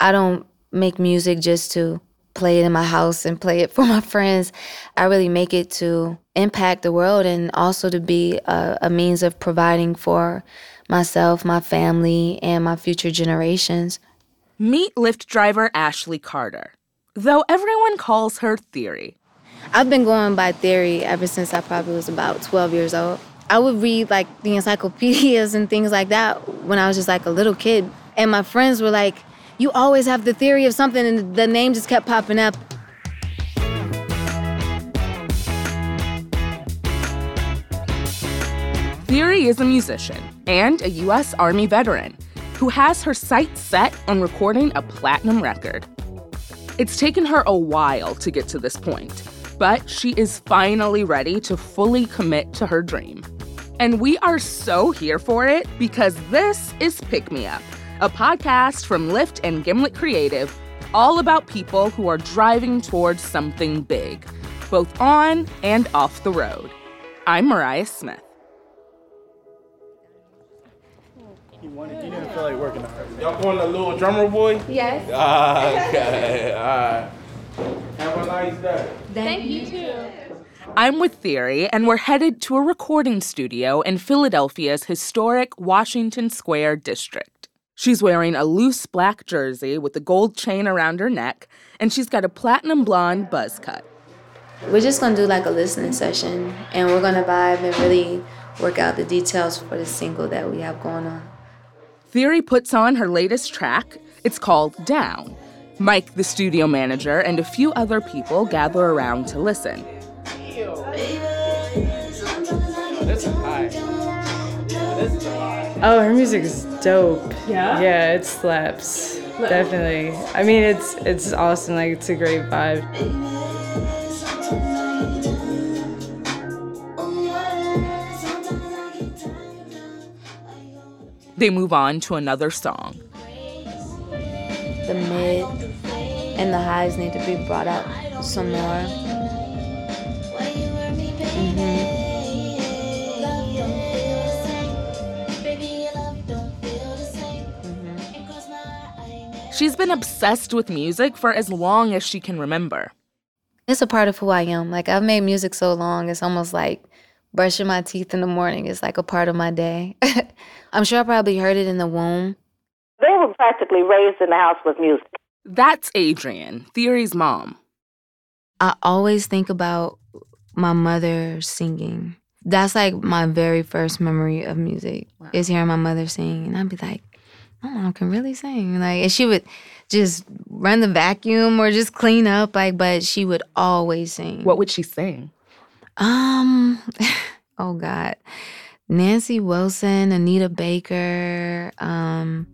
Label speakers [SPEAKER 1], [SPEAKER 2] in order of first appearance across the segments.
[SPEAKER 1] I don't make music just to play it in my house and play it for my friends. I really make it to impact the world and also to be a, a means of providing for myself, my family, and my future generations.
[SPEAKER 2] Meet Lyft driver Ashley Carter, though everyone calls her Theory.
[SPEAKER 1] I've been going by Theory ever since I probably was about 12 years old. I would read like the encyclopedias and things like that when I was just like a little kid. And my friends were like, You always have the theory of something, and the name just kept popping up.
[SPEAKER 2] Theory is a musician and a U.S. Army veteran who has her sights set on recording a platinum record. It's taken her a while to get to this point, but she is finally ready to fully commit to her dream. And we are so here for it because this is Pick Me Up, a podcast from Lyft and Gimlet Creative, all about people who are driving towards something big, both on and off the road. I'm Mariah Smith.
[SPEAKER 3] You wanted, you didn't feel like working hard.
[SPEAKER 4] Y'all going to Little Drummer Boy?
[SPEAKER 1] Yes.
[SPEAKER 4] Ah, okay. All right. Have a nice day.
[SPEAKER 1] Thank you too.
[SPEAKER 2] I'm with Theory, and we're headed to a recording studio in Philadelphia's historic Washington Square district. She's wearing a loose black jersey with a gold chain around her neck, and she's got a platinum blonde buzz cut.
[SPEAKER 1] We're just gonna do like a listening session and we're gonna vibe and really work out the details for the single that we have going on.
[SPEAKER 2] Theory puts on her latest track. It's called Down. Mike, the studio manager, and a few other people gather around to listen.
[SPEAKER 3] This is high. This is a lot.
[SPEAKER 5] Oh, her music is dope.
[SPEAKER 6] Yeah?
[SPEAKER 5] Yeah, it slaps. Definitely. I mean, it's it's awesome. Like it's a great vibe.
[SPEAKER 2] They move on to another song.
[SPEAKER 1] The mid and the highs need to be brought up some more. Mm-hmm.
[SPEAKER 2] She's been obsessed with music for as long as she can remember.
[SPEAKER 1] It's a part of who I am. Like I've made music so long, it's almost like brushing my teeth in the morning is like a part of my day. I'm sure I probably heard it in the womb.
[SPEAKER 7] They were practically raised in the house with music.
[SPEAKER 2] That's Adrian, Theory's mom.
[SPEAKER 1] I always think about my mother singing. That's like my very first memory of music is hearing my mother sing, and I'd be like, "My mom can really sing!" Like, and she would just run the vacuum or just clean up, like, but she would always sing.
[SPEAKER 2] What would she sing?
[SPEAKER 1] Um, oh God, Nancy Wilson, Anita Baker, um,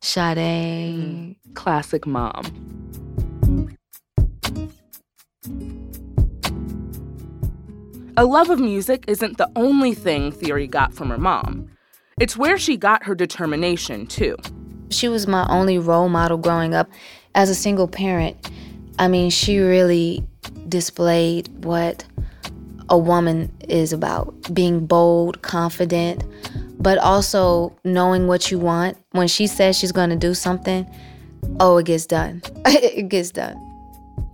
[SPEAKER 1] Sade.
[SPEAKER 2] Classic mom. A love of music isn't the only thing Theory got from her mom. It's where she got her determination, too.
[SPEAKER 1] She was my only role model growing up as a single parent. I mean, she really displayed what a woman is about being bold, confident, but also knowing what you want. When she says she's going to do something, oh, it gets done. it gets done.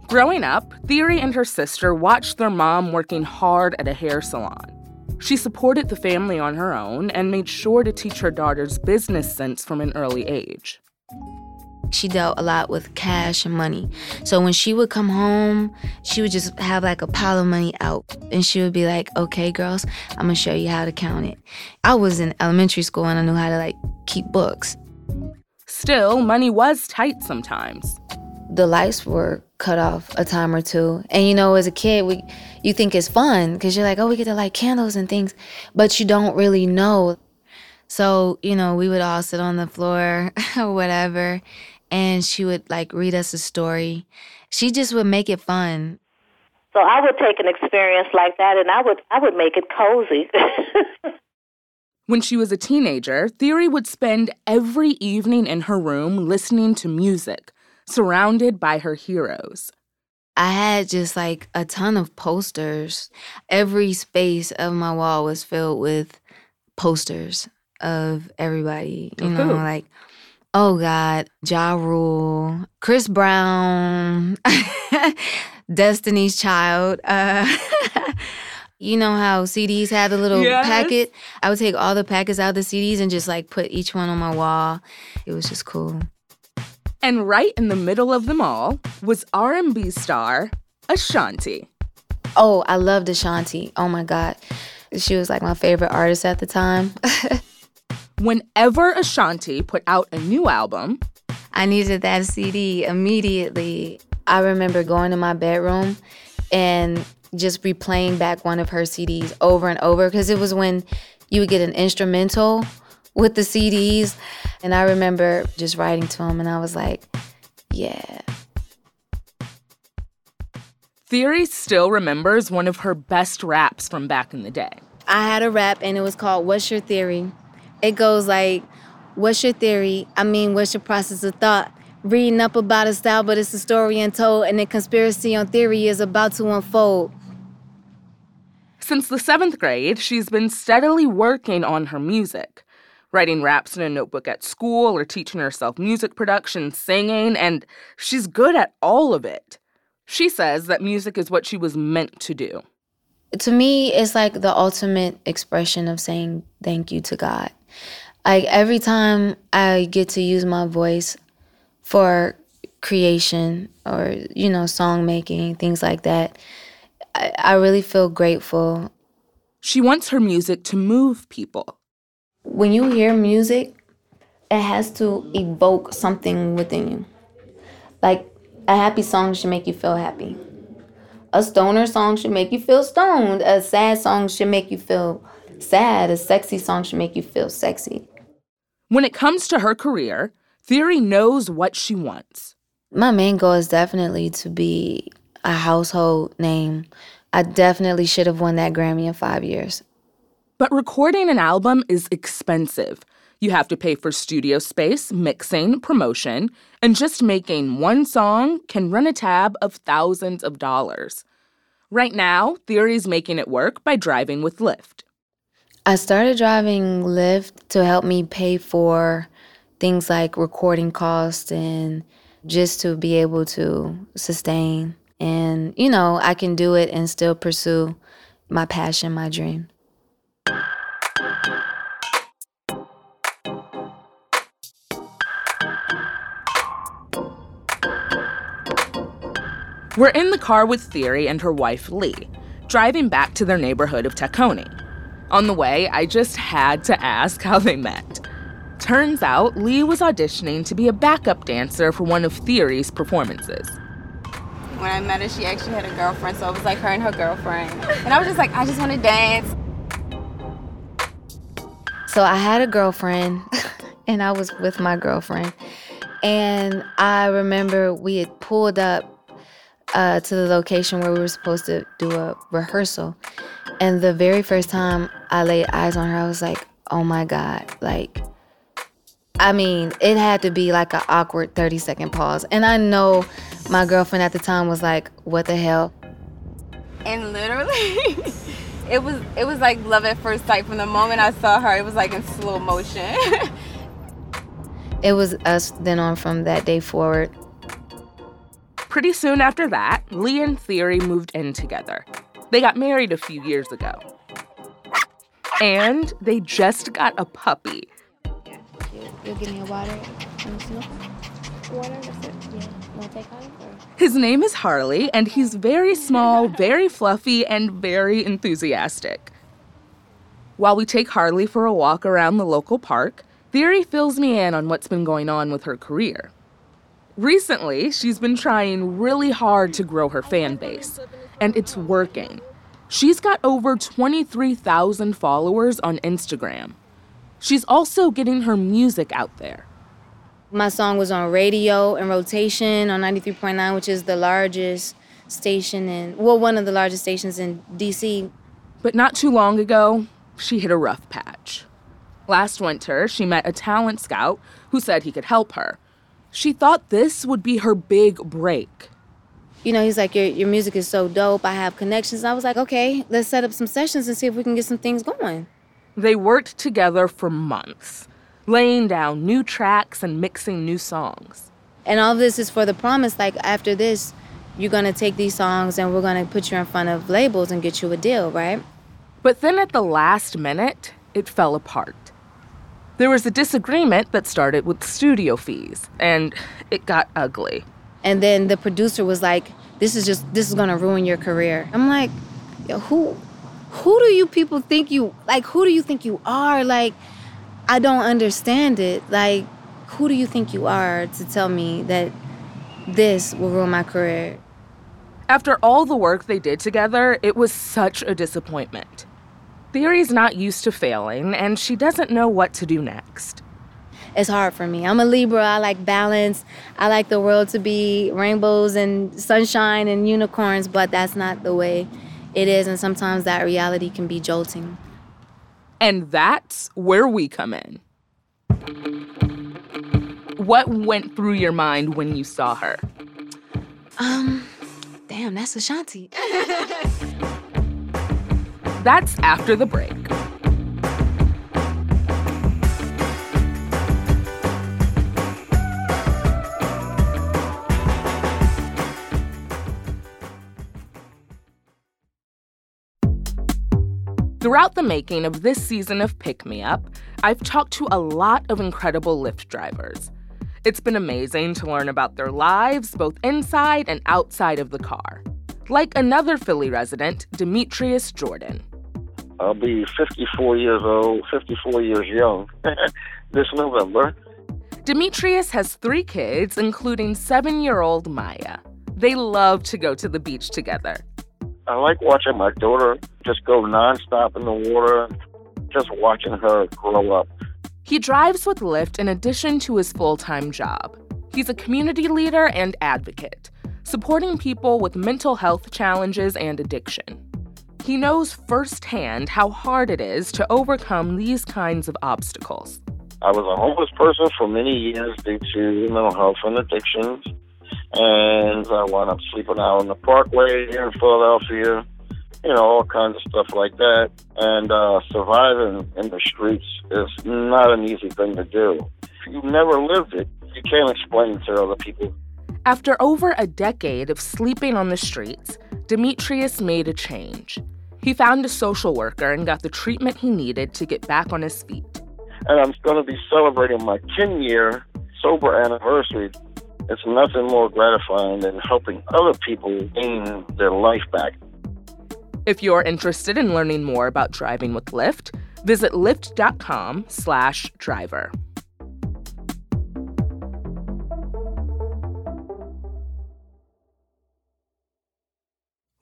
[SPEAKER 2] Growing up, Theory and her sister watched their mom working hard at a hair salon. She supported the family on her own and made sure to teach her daughters business sense from an early age.
[SPEAKER 1] She dealt a lot with cash and money. So when she would come home, she would just have like a pile of money out. And she would be like, okay, girls, I'm gonna show you how to count it. I was in elementary school and I knew how to like keep books.
[SPEAKER 2] Still, money was tight sometimes.
[SPEAKER 1] The lights were cut off a time or two. And you know, as a kid, we you think it's fun because you're like, oh, we get to light candles and things, but you don't really know. So you know, we would all sit on the floor or whatever, and she would like read us a story. She just would make it fun.
[SPEAKER 7] So I would take an experience like that and I would I would make it cozy.
[SPEAKER 2] When she was a teenager, Theory would spend every evening in her room listening to music, surrounded by her heroes.
[SPEAKER 1] I had just like a ton of posters. Every space of my wall was filled with posters of everybody. You
[SPEAKER 2] Of
[SPEAKER 1] know, like Oh God, Ja Rule, Chris Brown, Destiny's Child. Uh, you know how CDs have the little
[SPEAKER 2] Yes.
[SPEAKER 1] packet? I would take all the packets out of the CDs and just like put each one on my wall. It was just cool.
[SPEAKER 2] And right in the middle of them all was R&B star Ashanti.
[SPEAKER 1] Oh, I loved Ashanti. Oh my God. She was like my favorite artist at the time.
[SPEAKER 2] Whenever Ashanti put out a new album,
[SPEAKER 1] I needed that CD immediately. I remember going to my bedroom and just replaying back one of her CDs over and over because it was when you would get an instrumental with the CDs. And I remember just writing to him and I was like, yeah.
[SPEAKER 2] Theory still remembers one of her best raps from back in the day.
[SPEAKER 1] I had a rap and it was called What's Your Theory? It goes like, What's your theory? I mean, what's your process of thought? Reading up about a style, but it's a story untold, and the conspiracy on theory is about to unfold.
[SPEAKER 2] Since the seventh grade, she's been steadily working on her music, writing raps in a notebook at school or teaching herself music production, singing, and she's good at all of it. She says that music is what she was meant to do.
[SPEAKER 1] to me it's like the ultimate expression of saying thank you to god like every time i get to use my voice for creation or you know song making things like that I, I really feel grateful
[SPEAKER 2] She wants her music to move people.
[SPEAKER 1] When you hear music it has to evoke something within you like a happy song should make you feel happy a stoner song should make you feel stoned. A sad song should make you feel sad. A sexy song should make you feel sexy.
[SPEAKER 2] When it comes to her career, Theory knows what she wants.
[SPEAKER 1] My main goal is definitely to be a household name. I definitely should have won that Grammy in five years.
[SPEAKER 2] But recording an album is expensive. You have to pay for studio space, mixing, promotion, and just making one song can run a tab of thousands of dollars. Right now, Theory's making it work by driving with Lyft.
[SPEAKER 1] I started driving Lyft to help me pay for things like recording costs and just to be able to sustain. And, you know, I can do it and still pursue my passion, my dream.
[SPEAKER 2] We're in the car with Theory and her wife Lee, driving back to their neighborhood of Tacony. On the way, I just had to ask how they met. Turns out, Lee was auditioning to be a backup dancer for one of Theory's performances.
[SPEAKER 6] When I met her, she actually had a girlfriend, so it was like her and her girlfriend. And I was just like, I just want to dance.
[SPEAKER 1] So I had a girlfriend, and I was with my girlfriend. And I remember we had pulled up uh, to the location where we were supposed to do a rehearsal. And the very first time I laid eyes on her, I was like, oh my God. Like, I mean, it had to be like an awkward 30 second pause. And I know my girlfriend at the time was like, what the hell?
[SPEAKER 6] And literally, it was it was like love at first sight. From the moment I saw her, it was like in slow motion.
[SPEAKER 1] It was us then on from that day forward.
[SPEAKER 2] Pretty soon after that, Lee and Theory moved in together. They got married a few years ago. And they just got a puppy.
[SPEAKER 1] You'll give me a water and? Water, that's it? Yeah. Want to take on
[SPEAKER 2] His name is Harley, and he's very small, very fluffy, and very enthusiastic. While we take Harley for a walk around the local park, Theory fills me in on what's been going on with her career. Recently, she's been trying really hard to grow her fan base, and it's working. She's got over 23,000 followers on Instagram. She's also getting her music out there.
[SPEAKER 1] My song was on radio and rotation on 93.9, which is the largest station in, well, one of the largest stations in DC.
[SPEAKER 2] But not too long ago, she hit a rough patch. Last winter, she met a talent scout who said he could help her. She thought this would be her big break.
[SPEAKER 1] You know, he's like, your, your music is so dope. I have connections. I was like, okay, let's set up some sessions and see if we can get some things going.
[SPEAKER 2] They worked together for months. laying down new tracks and mixing new songs.
[SPEAKER 1] And all this is for the promise like after this, you're gonna take these songs and we're gonna put you in front of labels and get you a deal, right?
[SPEAKER 2] But then at the last minute, it fell apart. There was a disagreement that started with studio fees, and it got ugly.
[SPEAKER 1] And then the producer was like, "This is just this is gonna ruin your career." I'm like, Yo, "Who, who do you people think you like? Who do you think you are? Like, I don't understand it. Like, who do you think you are to tell me that this will ruin my career?"
[SPEAKER 2] After all the work they did together, it was such a disappointment. Theory's not used to failing, and she doesn't know what to do next.
[SPEAKER 1] It's hard for me. I'm a Libra. I like balance. I like the world to be rainbows and sunshine and unicorns, but that's not the way it is, and sometimes that reality can be jolting.
[SPEAKER 2] And that's where we come in. What went through your mind when you saw her?
[SPEAKER 1] Um, damn, that's Ashanti.
[SPEAKER 2] That's after the break. Throughout the making of this season of Pick Me Up, I've talked to a lot of incredible Lyft drivers. It's been amazing to learn about their lives, both inside and outside of the car. Like another Philly resident, Demetrius Jordan.
[SPEAKER 8] I'll be 54 years old, 54 years young this November.
[SPEAKER 2] Demetrius has three kids, including seven year old Maya. They love to go to the beach together.
[SPEAKER 8] I like watching my daughter just go nonstop in the water, just watching her grow up.
[SPEAKER 2] He drives with Lyft in addition to his full time job. He's a community leader and advocate, supporting people with mental health challenges and addiction. He knows firsthand how hard it is to overcome these kinds of obstacles.
[SPEAKER 8] I was a homeless person for many years due to mental health and addictions. And I wound up sleeping out on the parkway here in Philadelphia, you know, all kinds of stuff like that. And uh, surviving in the streets is not an easy thing to do. If you never lived it, you can't explain it to other people.
[SPEAKER 2] After over a decade of sleeping on the streets, Demetrius made a change. He found a social worker and got the treatment he needed to get back on his feet.
[SPEAKER 8] And I'm going to be celebrating my 10 year sober anniversary. It's nothing more gratifying than helping other people gain their life back.
[SPEAKER 2] If you're interested in learning more about driving with Lyft, visit lyft.com slash driver.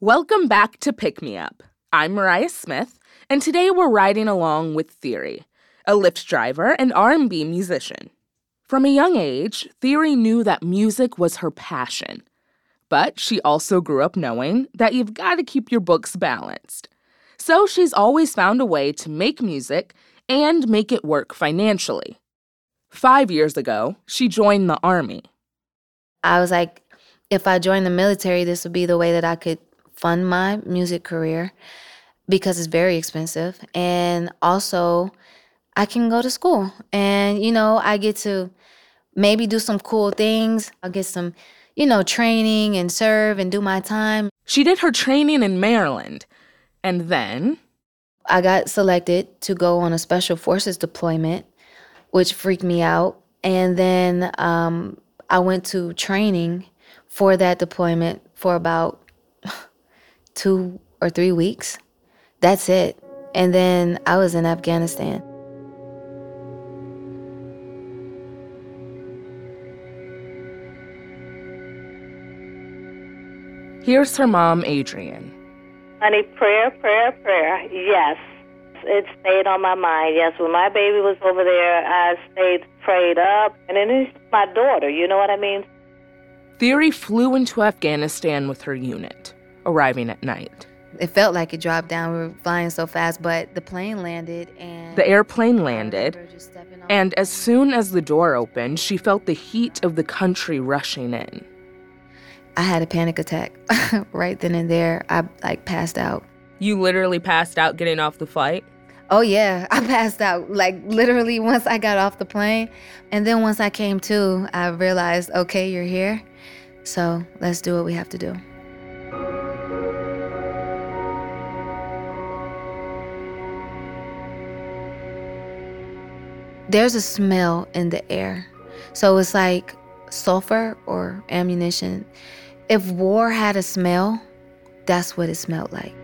[SPEAKER 2] Welcome back to Pick Me Up. I'm Mariah Smith, and today we're riding along with Theory, a Lyft driver and R&B musician. From a young age, Theory knew that music was her passion. But she also grew up knowing that you've got to keep your books balanced. So she's always found a way to make music and make it work financially. Five years ago, she joined the Army.
[SPEAKER 1] I was like, if I joined the military, this would be the way that I could fund my music career because it's very expensive. And also, I can go to school and, you know, I get to maybe do some cool things. I'll get some, you know, training and serve and do my time.
[SPEAKER 2] She did her training in Maryland. And then
[SPEAKER 1] I got selected to go on a special forces deployment, which freaked me out. And then um, I went to training for that deployment for about two or three weeks. That's it. And then I was in Afghanistan.
[SPEAKER 2] Here's her mom, Adrian.
[SPEAKER 7] Honey, prayer, prayer, prayer. Yes. It stayed on my mind. Yes, when my baby was over there, I stayed prayed up. And then it's my daughter, you know what I mean?
[SPEAKER 2] Theory flew into Afghanistan with her unit, arriving at night.
[SPEAKER 1] It felt like it dropped down. We were flying so fast, but the plane landed and.
[SPEAKER 2] The airplane landed, and as soon as the door opened, she felt the heat of the country rushing in.
[SPEAKER 1] I had a panic attack right then and there. I like passed out.
[SPEAKER 2] You literally passed out getting off the flight?
[SPEAKER 1] Oh yeah, I passed out like literally once I got off the plane. And then once I came to, I realized, okay, you're here. So let's do what we have to do. There's a smell in the air. So it's like sulfur or ammunition. If war had a smell, that's what it smelled like.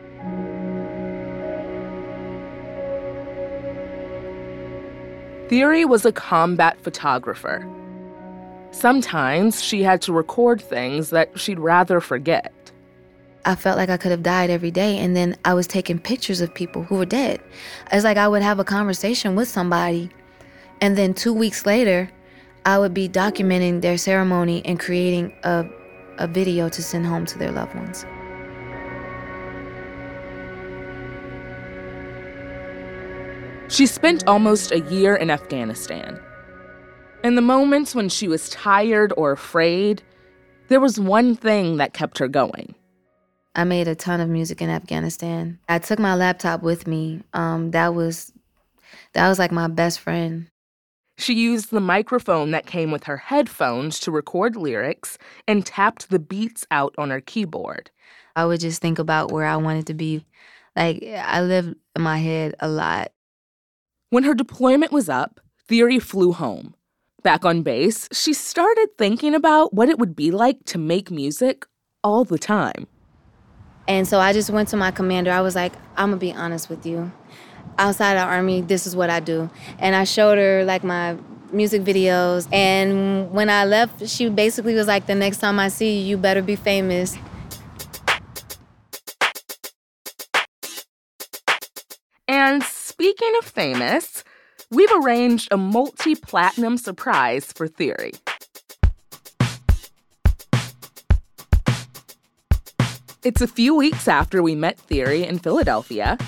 [SPEAKER 2] Theory was a combat photographer. Sometimes she had to record things that she'd rather forget.
[SPEAKER 1] I felt like I could have died every day, and then I was taking pictures of people who were dead. It's like I would have a conversation with somebody, and then two weeks later, I would be documenting their ceremony and creating a, a video to send home to their loved ones.
[SPEAKER 2] She spent almost a year in Afghanistan. In the moments when she was tired or afraid, there was one thing that kept her going.
[SPEAKER 1] I made a ton of music in Afghanistan. I took my laptop with me. Um, that was that was like my best friend.
[SPEAKER 2] She used the microphone that came with her headphones to record lyrics and tapped the beats out on her keyboard.
[SPEAKER 1] I would just think about where I wanted to be. Like I lived in my head a lot.
[SPEAKER 2] When her deployment was up, Theory flew home. Back on base, she started thinking about what it would be like to make music all the time.
[SPEAKER 1] And so I just went to my commander. I was like, I'm gonna be honest with you. Outside the army, this is what I do. And I showed her like my music videos. And when I left, she basically was like, The next time I see you, you better be famous.
[SPEAKER 2] And speaking of famous, we've arranged a multi platinum surprise for Theory. It's a few weeks after we met Theory in Philadelphia.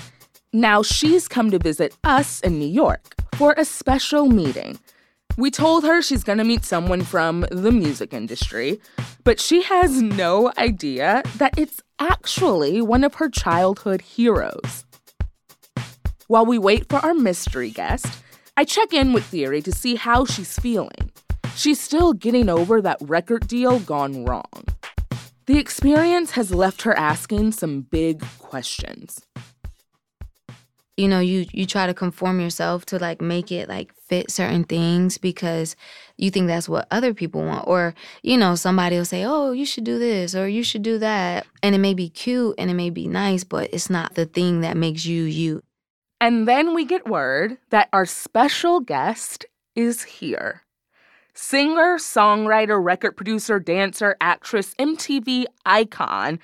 [SPEAKER 2] Now she's come to visit us in New York for a special meeting. We told her she's gonna meet someone from the music industry, but she has no idea that it's actually one of her childhood heroes. While we wait for our mystery guest, I check in with Theory to see how she's feeling. She's still getting over that record deal gone wrong. The experience has left her asking some big questions.
[SPEAKER 1] You know, you you try to conform yourself to like make it like fit certain things because you think that's what other people want or you know, somebody will say, "Oh, you should do this or you should do that." And it may be cute and it may be nice, but it's not the thing that makes you you.
[SPEAKER 2] And then we get word that our special guest is here. Singer, songwriter, record producer, dancer, actress, MTV icon,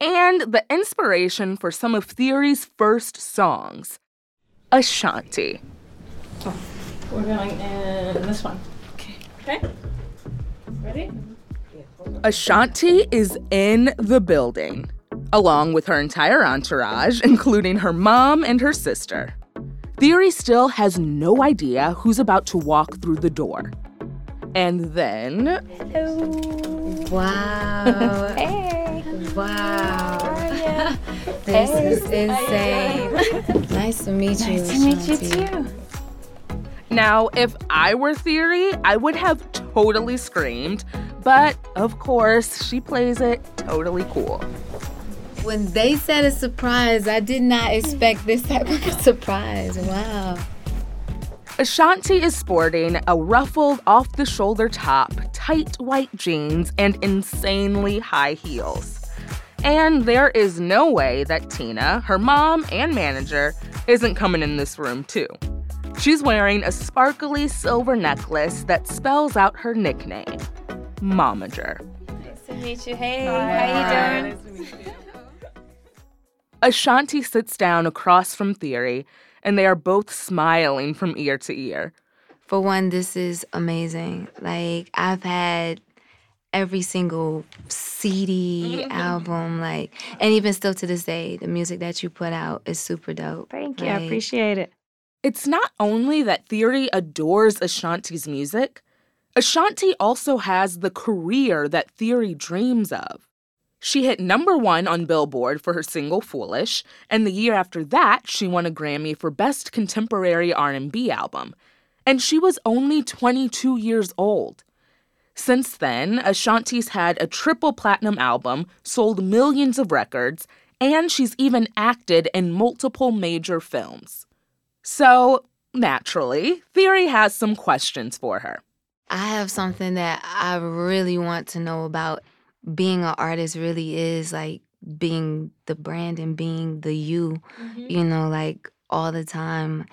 [SPEAKER 2] and the inspiration for some of Theory's first songs, Ashanti.
[SPEAKER 5] Oh, we're going in this one. Okay. Okay. Ready?
[SPEAKER 2] Ashanti is in the building, along with her entire entourage, including her mom and her sister. Theory still has no idea who's about to walk through the door. And then. Hello.
[SPEAKER 1] Wow.
[SPEAKER 6] Hey.
[SPEAKER 1] Wow.
[SPEAKER 6] How
[SPEAKER 1] this
[SPEAKER 6] Hey.
[SPEAKER 1] is insane. nice to meet you.
[SPEAKER 6] Nice to meet you too.
[SPEAKER 2] Now, if I were Theory, I would have totally screamed. But of course, she plays it totally cool.
[SPEAKER 1] When they said a surprise, I did not expect this type of a surprise. Wow.
[SPEAKER 2] Ashanti is sporting a ruffled off the shoulder top, tight white jeans, and insanely high heels. And there is no way that Tina, her mom and manager, isn't coming in this room too. She's wearing a sparkly silver necklace that spells out her nickname, Momager.
[SPEAKER 6] Nice to meet you. Hey, how you doing? Nice to meet you.
[SPEAKER 2] Ashanti sits down across from Theory, and they are both smiling from ear to ear.
[SPEAKER 1] For one, this is amazing. Like I've had every single CD mm-hmm. album, like, and even still to this day, the music that you put out is super dope.
[SPEAKER 5] Thank you. I appreciate it.
[SPEAKER 2] It's not only that Theory adores Ashanti's music, Ashanti also has the career that Theory dreams of. She hit number one on Billboard for her single "Foolish," and the year after that, she won a Grammy for Best Contemporary R&B Album. And she was only 22 years old. Since then, Ashanti's had a triple platinum album, sold millions of records, and she's even acted in multiple major films. So, naturally, Theory has some questions for her.
[SPEAKER 1] I have something that I really want to know about being an artist really is like being the brand and being the you, mm-hmm. you know, like all the time.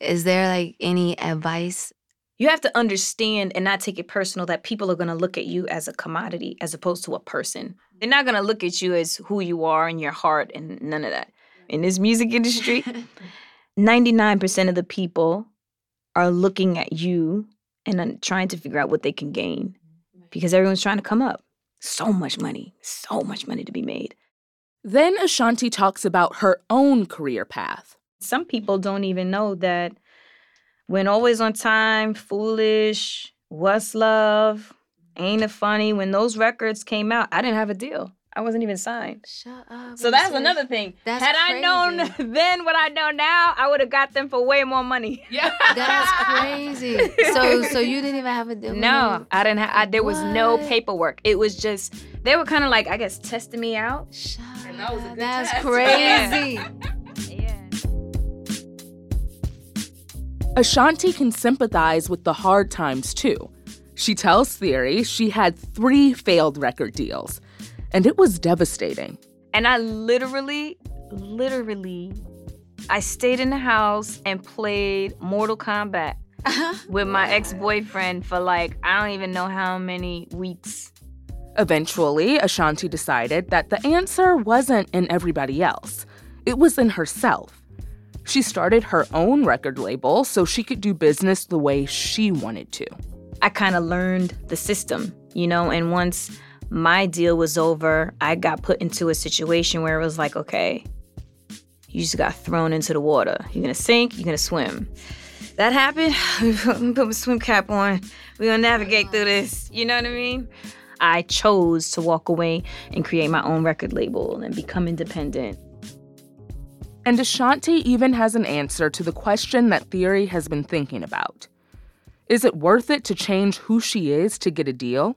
[SPEAKER 1] Is there like any advice?
[SPEAKER 9] You have to understand and not take it personal that people are going to look at you as a commodity as opposed to a person. They're not going to look at you as who you are and your heart and none of that. In this music industry, 99% of the people are looking at you and trying to figure out what they can gain because everyone's trying to come up. So much money, so much money to be made.
[SPEAKER 2] Then Ashanti talks about her own career path.
[SPEAKER 9] Some people don't even know that when Always on Time, Foolish, What's Love, Ain't It Funny, when those records came out, I didn't have a deal. I wasn't even signed.
[SPEAKER 1] Shut up.
[SPEAKER 9] So that's another thing.
[SPEAKER 1] That's
[SPEAKER 9] Had
[SPEAKER 1] crazy.
[SPEAKER 9] I known then what I know now, I would have got them for way more money.
[SPEAKER 2] Yeah.
[SPEAKER 1] That's crazy. So so you didn't even have a deal?
[SPEAKER 9] No, I didn't have I, there was no paperwork. It was just they were kind of like I guess testing me out.
[SPEAKER 1] Shut
[SPEAKER 2] And that was a good
[SPEAKER 1] That's
[SPEAKER 2] test.
[SPEAKER 1] crazy.
[SPEAKER 2] Ashanti can sympathize with the hard times too. She tells Theory she had three failed record deals, and it was devastating.
[SPEAKER 9] And I literally, literally, I stayed in the house and played Mortal Kombat uh-huh. with my ex boyfriend for like, I don't even know how many weeks.
[SPEAKER 2] Eventually, Ashanti decided that the answer wasn't in everybody else, it was in herself. She started her own record label so she could do business the way she wanted to.
[SPEAKER 9] I kind of learned the system, you know, and once my deal was over, I got put into a situation where it was like, okay, you just got thrown into the water. You're gonna sink, you're gonna swim. That happened, put my swim cap on. We're gonna navigate through this. You know what I mean? I chose to walk away and create my own record label and become independent.
[SPEAKER 2] And Ashanti even has an answer to the question that Theory has been thinking about. Is it worth it to change who she is to get a deal?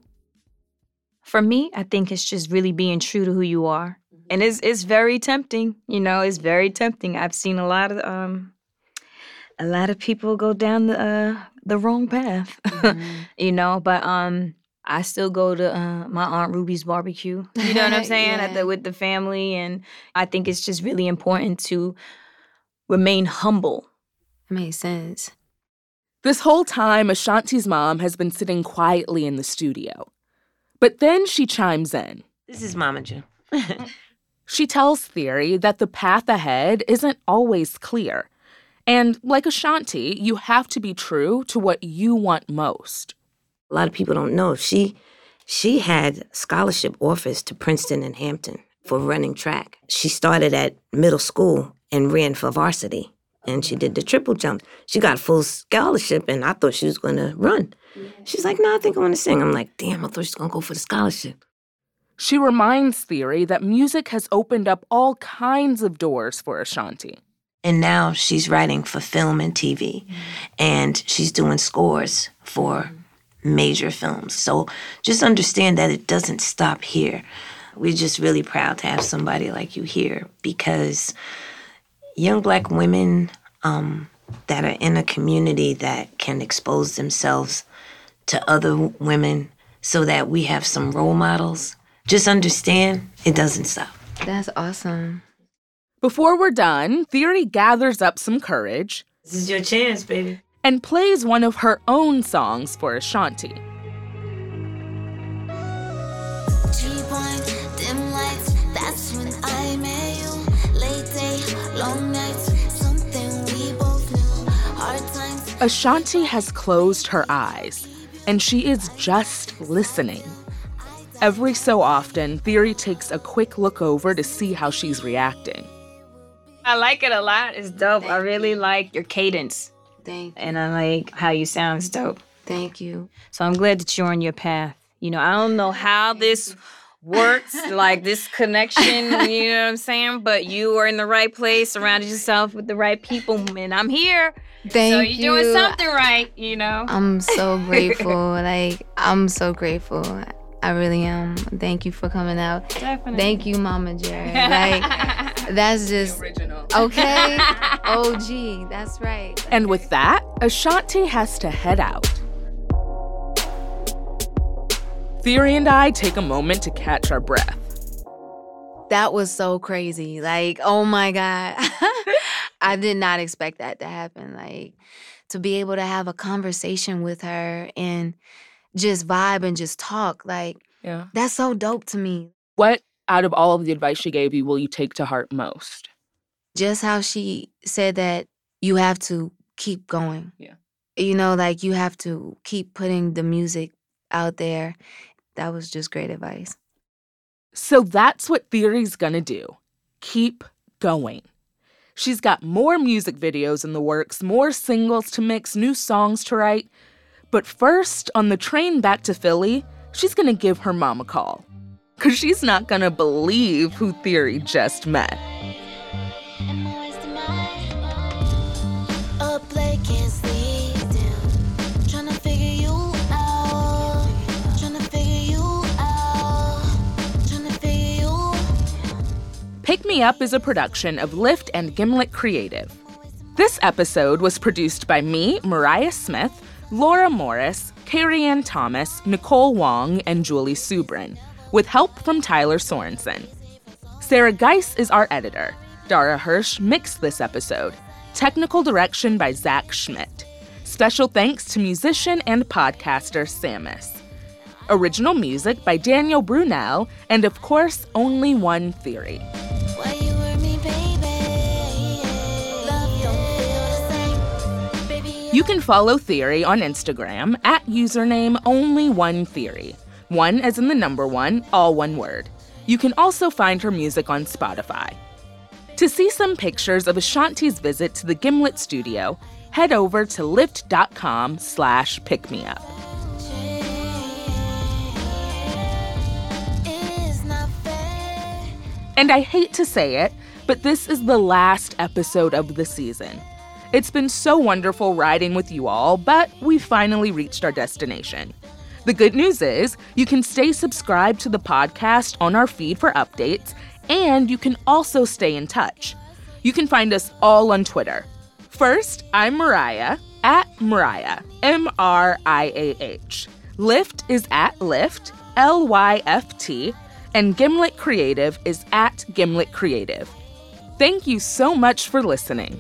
[SPEAKER 9] For me, I think it's just really being true to who you are. And it's it's very tempting, you know, it's very tempting. I've seen a lot of um a lot of people go down the uh the wrong path. you know, but um I still go to uh, my aunt Ruby's barbecue. You know what I'm saying? At
[SPEAKER 1] Yeah.
[SPEAKER 9] the with the family and I think it's just really important to remain humble.
[SPEAKER 1] It makes sense.
[SPEAKER 2] This whole time, Ashanti's mom has been sitting quietly in the studio. But then she chimes in.
[SPEAKER 10] This is Mama June.
[SPEAKER 2] She tells Theory that the path ahead isn't always clear. And like Ashanti, you have to be true to what you want most.
[SPEAKER 10] A lot of people don't know she she had scholarship offers to Princeton and Hampton for running track. She started at middle school and ran for varsity. And she did the triple jump. She got full scholarship, and I thought she was going to run. She's like, "No, I think I want to sing." I'm like, "Damn, I thought she was going to go for the scholarship."
[SPEAKER 2] She reminds Theory that music has opened up all kinds of doors for Ashanti.
[SPEAKER 10] And now she's writing for film and TV, and she's doing scores for major films. So just understand that it doesn't stop here. We're just really proud to have somebody like you here because young black women um, that are in a community that can expose themselves to other women so that we have some role models. Just understand it doesn't stop.
[SPEAKER 1] That's awesome.
[SPEAKER 2] Before we're done, Theory gathers up some courage
[SPEAKER 10] This is your chance, baby.
[SPEAKER 2] And plays one of her own songs for Ashanti.
[SPEAKER 11] Cheap wine, dim lights, that's when I met you. Late day, long nights, something we both knew. Hard times.
[SPEAKER 2] Ashanti has closed her eyes, and she is just listening. Every so often, Theory takes a quick look over to see how she's reacting.
[SPEAKER 9] I like it a lot. It's dope. I really like your cadence.
[SPEAKER 1] Thank
[SPEAKER 9] And I like how you sound. It's dope.
[SPEAKER 1] thank you.
[SPEAKER 9] So I'm glad that you're on your path. You know, I don't know how this works, like this connection, you know what I'm saying? But you are in the right place, surrounded yourself with the right people, and I'm here.
[SPEAKER 1] Thank you.
[SPEAKER 9] so
[SPEAKER 1] you.
[SPEAKER 9] you're doing something right, you know?
[SPEAKER 1] I'm so grateful. like I'm so grateful. I really am. Thank you for coming out.
[SPEAKER 9] Definitely.
[SPEAKER 1] Thank you, Mama Jerry. Like that's just okay. OG. That's right.
[SPEAKER 2] And with that, Ashanti has to head out. Theory and I take a moment to catch our breath.
[SPEAKER 1] That was so crazy. Like, oh my God. I did not expect that to happen. Like, to be able to have a conversation with her and just vibe and just talk. Like,
[SPEAKER 2] Yeah.
[SPEAKER 1] that's so dope to me.
[SPEAKER 2] What out of all of the advice she gave you will you take to heart most?
[SPEAKER 1] Just how she said that you have to keep going.
[SPEAKER 2] Yeah.
[SPEAKER 1] You know, like you have to keep putting the music out there. That was just great advice.
[SPEAKER 2] So that's what Theory's gonna do keep going. She's got more music videos in the works, more singles to mix, new songs to write. But first, on the train back to Philly, she's gonna give her mom a call. Cause she's not gonna believe who Theory just met.
[SPEAKER 11] Up late, can't sleep down. Tryna figure you out. Tryna figure you out. Tryna figure you
[SPEAKER 2] Pick Me Up is a production of Lyft and Gimlet Creative. This episode was produced by me, Mariah Smith, Laura Morris, Carrie Ann Thomas, Nicole Wong, and Julie Subrin, with help from Tyler Sorensen. Sarah Geis is our editor. Dara Hirsch mixed this episode. Technical direction by Zach Schmidt. Special thanks to musician and podcaster Samus. Original music by Daniel Brunel, and of course, Only One Theory.
[SPEAKER 11] You with me, baby? Love don't feel the same. Baby,
[SPEAKER 2] You can follow Theory on Instagram at username only one theory. One as in the number one, all one word. You can also find her music on Spotify. To see some pictures of Ashanti's visit to the Gimlet studio, head over to lyft.com slash pickmeup. And I hate to say it, but this is the last episode of the season. It's been so wonderful riding with you all, but we finally reached our destination. The good news is you can stay subscribed to the podcast on our feed for updates, and you can also stay in touch. You can find us all on Twitter. First, I'm Mariah at Mariah, M R I A H. Lyft is at Lyft, L Y F T, and Gimlet Creative is at Gimlet Creative. Thank you so much for listening.